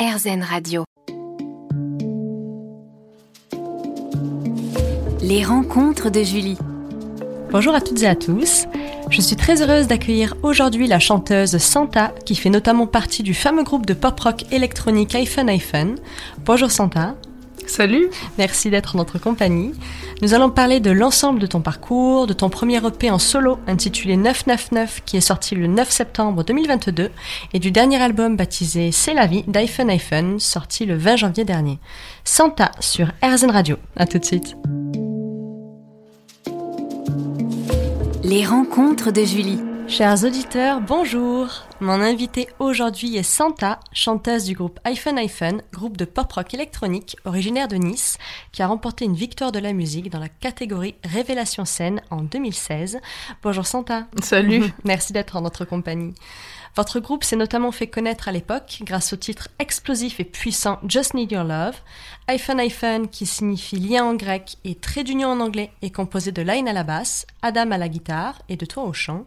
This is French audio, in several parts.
RZN Radio. Les rencontres de Julie. Bonjour à toutes et à tous. Je suis très heureuse d'accueillir aujourd'hui la chanteuse Santa, qui fait notamment partie du fameux groupe de pop rock électronique iPhone iPhone. Bonjour Santa. Salut. Merci d'être en notre compagnie. Nous allons parler de l'ensemble de ton parcours, de ton premier EP en solo intitulé 999 qui est sorti le 9 septembre 2022 et du dernier album baptisé C'est la vie d'iPhone iPhone sorti le 20 janvier dernier. Santa sur RZN Radio. À tout de suite. Les rencontres de Julie. Chers auditeurs, bonjour. Mon invité aujourd'hui est Santa, chanteuse du groupe iPhone iPhone, groupe de pop rock électronique originaire de Nice, qui a remporté une victoire de la musique dans la catégorie Révélation scène en 2016. Bonjour Santa. Salut. Merci d'être en notre compagnie. Votre groupe s'est notamment fait connaître à l'époque grâce au titre explosif et puissant Just Need Your Love. iPhone iPhone, qui signifie lien en grec et trait d'union en anglais, est composé de Line à la basse, Adam à la guitare et de toi au chant.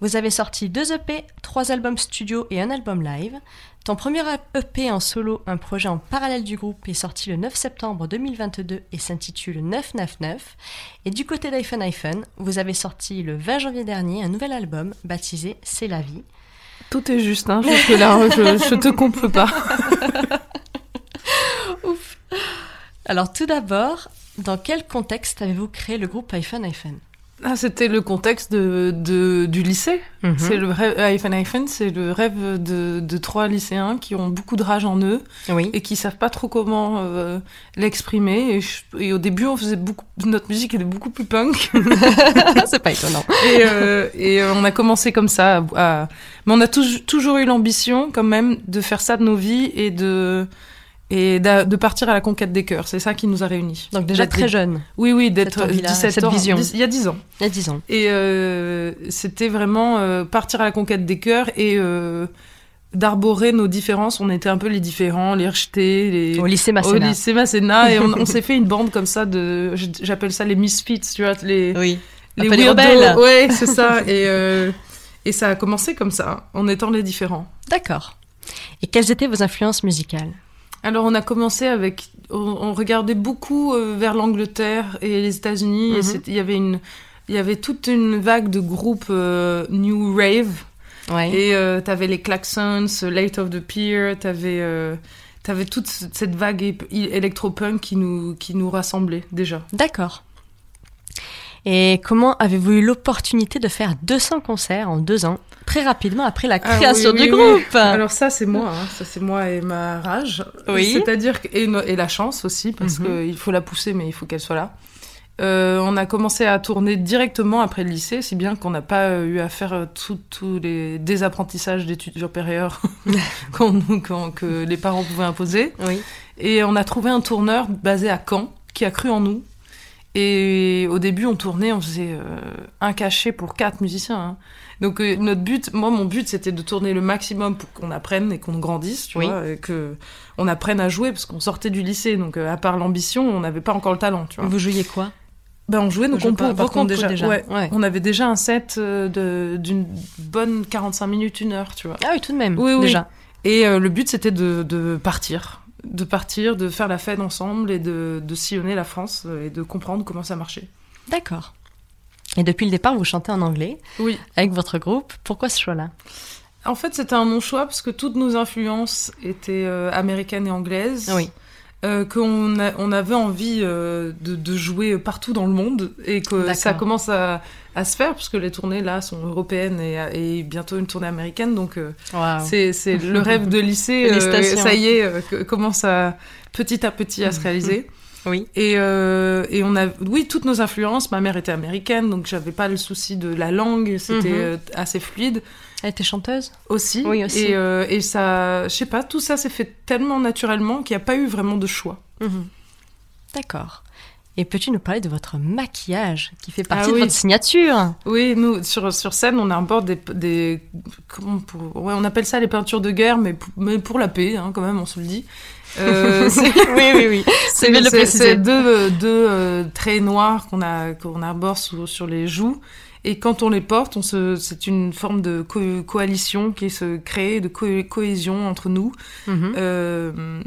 Vous avez sorti deux EP, trois albums studio et un album live. Ton premier EP en solo, un projet en parallèle du groupe, est sorti le 9 septembre 2022 et s'intitule 999. Et du côté d'iPhone iPhone, vous avez sorti le 20 janvier dernier un nouvel album baptisé C'est la vie. Tout est juste, hein, jusque-là, je, je te comprends pas. Ouf. Alors tout d'abord, dans quel contexte avez-vous créé le groupe iPhone iPhone? Ah, c'était le contexte de, de du lycée. Mhm. C'est le rêve, iPhone iPhone, c'est le rêve de, de trois lycéens qui ont beaucoup de rage en eux Oui. et qui savent pas trop comment euh, l'exprimer. Et, au début, on faisait beaucoup, notre musique était beaucoup plus punk. C'est pas étonnant. et, euh, et euh, on a commencé comme ça. à- à- Mais on a touj- toujours eu l'ambition, quand même, de faire ça de nos vies et de et de partir à la conquête des cœurs. C'est ça qui nous a réunis. Donc déjà très jeune, Oui, oui, d'être Cette envie-là, 17 cette ans. vision. Il y a 10 ans. il y a 10 ans. Et euh, c'était vraiment euh, partir à la conquête des cœurs et euh, d'arborer nos différences. On était un peu les différents, les rejetés, les... Au lycée Au Masséna. lycée Masséna. et on, on s'est fait une bande comme ça de... J'appelle ça les misfits, tu vois, les... Oui. les rebelles. Ouais, c'est ça. Et, et ça a commencé comme ça, en étant les différents. D'accord. Et quelles étaient vos influences musicales? Alors on a commencé avec, on, on regardait beaucoup euh, vers l'Angleterre et les États-Unis. Et c'était- Il y avait une, il y avait toute une vague de groupes euh, new rave. Ouais. Et euh, t'avais les Klaxons, Late of the Pier, t'avais t'avais toute cette vague électropunk qui nous qui nous rassemblait déjà. D'accord. Et comment avez-vous eu l'opportunité de faire 200 concerts en deux ans, très rapidement après la Ah création oui, du oui. groupe? Alors ça c'est moi, hein. ça c'est moi et ma rage. Oui. C'est-à-dire et, la chance aussi parce Mhm. qu'il faut la pousser mais il faut qu'elle soit là. Euh, on a commencé à tourner directement après le lycée, si bien qu'on n'a pas euh, eu à faire euh, tous les désapprentissages d'études supérieures que les parents pouvaient imposer. Oui. Et on a trouvé un tourneur basé à Caen qui a cru en nous. Et au début, on tournait, on faisait euh, un cachet pour quatre musiciens. hein. Donc euh, notre but, moi mon but, c'était de tourner le maximum pour qu'on apprenne et qu'on grandisse, tu Oui. vois, et que on apprenne à jouer parce qu'on sortait du lycée. Donc euh, à part l'ambition, on n'avait pas encore le talent, tu vois. Vous jouiez quoi? Ben on jouait nos compos, par contre, déjà. déjà? Ouais. Ouais. On avait déjà un set d'une bonne 45 minutes, une heure, tu vois. Ah oui, tout de même. Oui, oui. déjà. Et euh, le but, c'était de, de partir. De partir, de faire la fête ensemble et de, de sillonner la France et de comprendre comment ça marchait. D'accord. Et depuis le départ, vous chantez en anglais Oui. avec votre groupe. Pourquoi ce choix-là? En fait, c'était un bon choix parce que toutes nos influences étaient euh, américaines et anglaises. Oui. Euh, qu'on on avait envie euh, de, de jouer partout dans le monde et que ça commence à, à se faire puisque les tournées là sont européennes et, et bientôt une tournée américaine. Donc euh, Wow. c'est le rêve de lycée. ça y est, commence à petit à petit à se réaliser. Oui. Et, euh, et on a, oui, toutes nos influences. Ma mère était américaine, donc j'avais pas le souci de la langue. C'était Mhm. euh, assez fluide Elle était chanteuse? Aussi. Oui, aussi. Et, euh, et ça, je sais pas, tout ça s'est fait tellement naturellement qu'il n'y a pas eu vraiment de choix. Mhm. D'accord. Et peux-tu nous parler de votre maquillage qui fait partie Ah de votre signature? Oui, nous, sur, sur scène, on aborde des, des comment pour, ouais, on appelle ça les peintures de guerre, mais, pour- mais pour la paix, hein, quand même, on se le dit. Euh, Oui, oui, oui. C'est bien de préciser. c'est deux, deux euh, traits noirs qu'on a qu'on arbore sur, sur les joues Et quand on les porte, on se, c'est une forme de co- coalition qui se crée, de co- cohésion entre nous, Mhm. euh,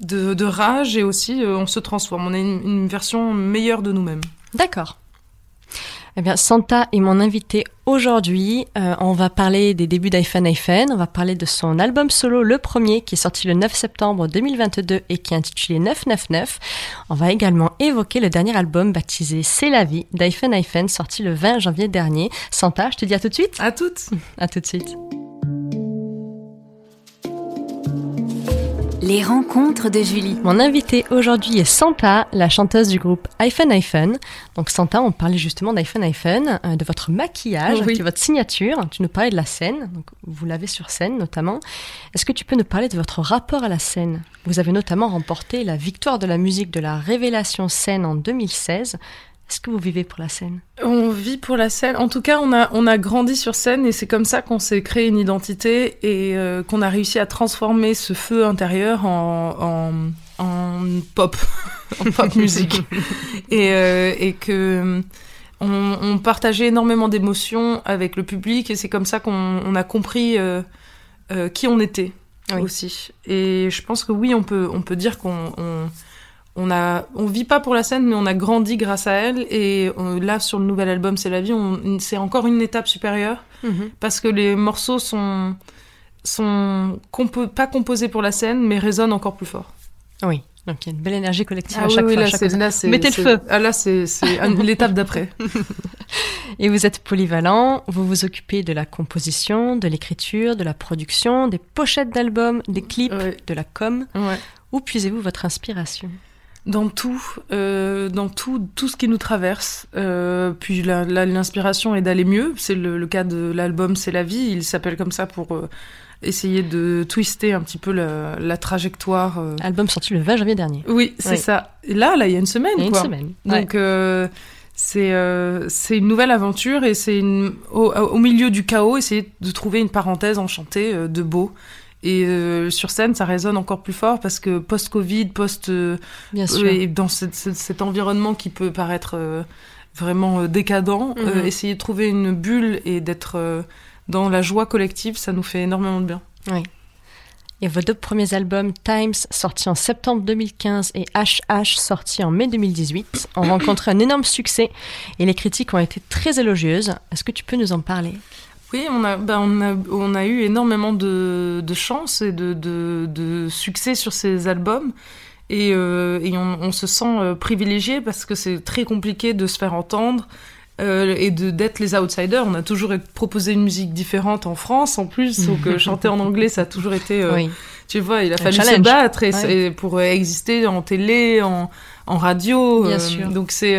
de, de rage et aussi euh, on se transforme. On est une, une version meilleure de nous-mêmes. D'accord. Eh bien, Santa est mon invité aujourd'hui. Euh, on va parler des débuts d'iPhone iPhone. On va parler de son album solo, le premier, qui est sorti le 9 septembre 2022 et qui est intitulé 999. On va également évoquer le dernier album baptisé C'est la vie d'iPhone iPhone, sorti le 20 janvier dernier. Santa, je te dis à tout de suite. À toutes. À tout de suite. Les rencontres de Julie. Mon invité aujourd'hui est Santa, la chanteuse du groupe iPhone iPhone. Donc Santa, on parlait justement d'iPhone iPhone, euh, de votre maquillage, Oui. est votre signature. Tu nous parlais de la scène, donc vous l'avez sur scène notamment. Est-ce que tu peux nous parler de votre rapport à la scène? Vous avez notamment remporté la victoire de la musique de la Révélation scène en 2016. Est-ce que vous vivez pour la scène? On vit pour la scène. En tout cas, on a, on a grandi sur scène et c'est comme ça qu'on s'est créé une identité et euh, qu'on a réussi à transformer ce feu intérieur en, en, en pop, en pop musique. et, euh, et que on, on partageait énormément d'émotions avec le public et c'est comme ça qu'on on a compris euh, euh, qui on était Oui. aussi. Et je pense que oui, on peut, on peut dire qu'on on, on a, on vit pas pour la scène, mais on a grandi grâce à elle. Et euh, là, sur le nouvel album, c'est la vie, on- c'est encore une étape supérieure parce que les morceaux sont sont compo- pas composés pour la scène, mais résonnent encore plus fort. Oui. Donc il y a une belle énergie collective Ah à chaque oui, fois. là, chaque là, c'est, Mettez le feu. Ah, là, c'est, l'étape d'après. Et vous êtes polyvalent, vous vous occupez de la composition, de l'écriture, de la production, des pochettes d'albums, des clips, Ouais. de la com. Ouais. Où puisez-vous votre inspiration? Dans tout, euh, dans tout, tout ce qui nous traverse. Euh, puis l'inspiration est d'aller mieux. C'est le, le cas de l'album C'est la vie. Il s'appelle comme ça pour euh, essayer de twister un petit peu la, la trajectoire. Album sorti le 20 janvier dernier. Oui, c'est ça. Et là, là, il y a une semaine, Il y a une semaine. Donc c'est c'est une nouvelle aventure et c'est au, au milieu du chaos essayer de trouver une parenthèse enchantée de beau. Et euh, sur scène, ça résonne encore plus fort parce que post-Covid, post, euh, Bien sûr. et dans ce- ce- cet environnement qui peut paraître euh, vraiment euh, décadent, euh, Mhm. essayer de trouver une bulle et d'être euh, dans la joie collective, ça nous fait énormément de bien. Et vos deux premiers albums, Times, sortis en septembre 2015 et HH, sorti en mai 2018, ont rencontré un énorme succès et les critiques ont été très élogieuses. Est-ce que tu peux nous en parler? Oui, on a, ben, on a, on a eu énormément de, de chance et de, de, de succès sur ces albums. Et, euh, et on, on se sent euh, privilégié parce que c'est très compliqué de se faire entendre euh, et de d'être les outsiders. On a toujours proposé une musique différente en France en plus, donc euh, chanter en anglais, ça a toujours été, euh, Oui. tu vois, il a fallu se battre et, Ouais. et pour exister en télé, en, en radio. Bien sûr. Donc c'est,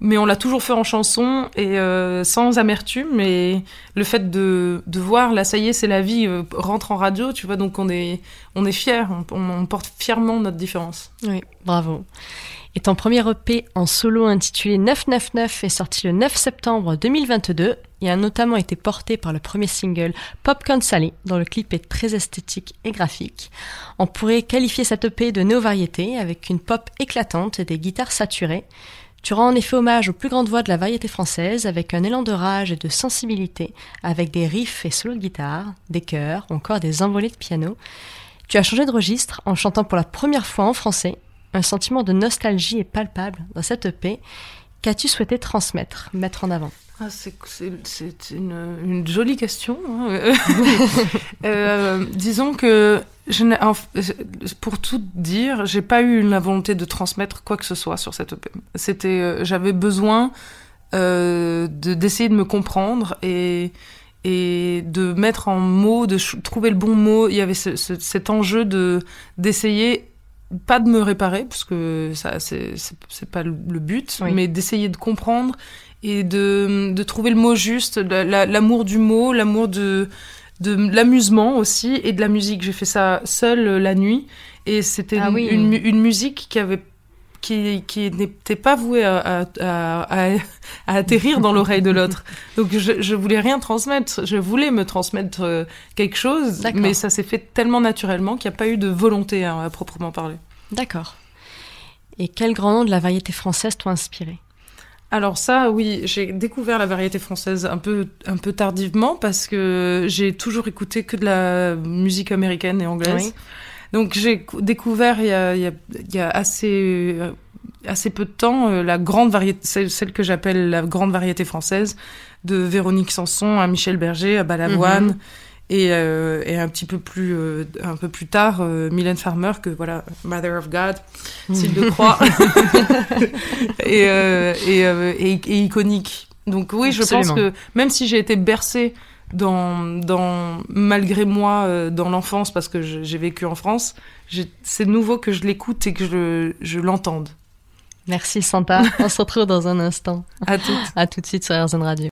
mais on l'a toujours fait en chanson et euh, sans amertume. Et le fait de, de voir, là, ça y est, c'est la vie, euh, rentre en radio, tu vois, donc on est, on est fiers, on, on- porte fièrement notre différence. Oui, bravo. Et ton premier EP en solo intitulé 999 est sorti le 9 septembre 2022 et a notamment été porté par le premier single Popcorn Salé, dont le clip est très esthétique et graphique. On pourrait qualifier cet EP de néo-variété avec une pop éclatante et des guitares saturées. Tu rends en effet hommage aux plus grandes voix de la variété française avec un élan de rage et de sensibilité, avec des riffs et solos de guitare, des chœurs encore des envolées de piano. Tu as changé de registre en chantant pour la première fois en français. Un sentiment de nostalgie est palpable dans cette EP. Qu'as-tu souhaité transmettre, mettre en avant? Ah, c'est une jolie question. hein. Euh, disons que, je n'ai- en- pour tout dire, j'ai pas eu la volonté de transmettre quoi que ce soit sur cette EP. C'était, euh, j'avais besoin euh, de d'essayer de me comprendre et et de mettre en mots, de trouver le bon mot. Il y avait ce- ce- cet enjeu de d'essayer pas de me réparer parce que ça c'est pas le but, Oui. mais d'essayer de comprendre et de, de trouver le mot juste, la- la- l'amour du mot, l'amour de, de l'amusement aussi et de la musique. J'ai fait ça seule euh, la nuit et c'était Ah une, oui. une, mu- une musique qui avait qui, qui n'était pas vouée à, à, à, à- à atterrir dans l'oreille de l'autre. Donc je, je voulais rien transmettre, je voulais me transmettre euh, quelque chose, mais ça s'est fait tellement naturellement qu'il n'y a pas eu de volonté hein, à proprement parler. D'accord. Et quel grand nom de la variété française t'ont inspiré? Alors ça, oui, j'ai découvert la variété française un peu, un peu tardivement parce que j'ai toujours écouté que de la musique américaine et anglaise. Oui. Donc j'ai cou- découvert il y a, il y a, il y a assez, euh, assez peu de temps euh, la grande variété, celle, celle que j'appelle la grande variété française, de Véronique Sanson à Michel Berger, à Balavoine. Mhm. Et, euh, et un petit peu plus euh, un peu plus tard euh, Mylène Farmer que voilà Mother of God s'il le croit et, euh, et, euh, et, et iconique donc oui je pense que même si j'ai été bercée dans, dans malgré moi euh, dans l'enfance parce que j'ai vécu en France c'est nouveau que je l'écoute et que je, je l'entende Merci Santa. On se retrouve dans un instant. à toutes À tout de suite sur RZN Radio.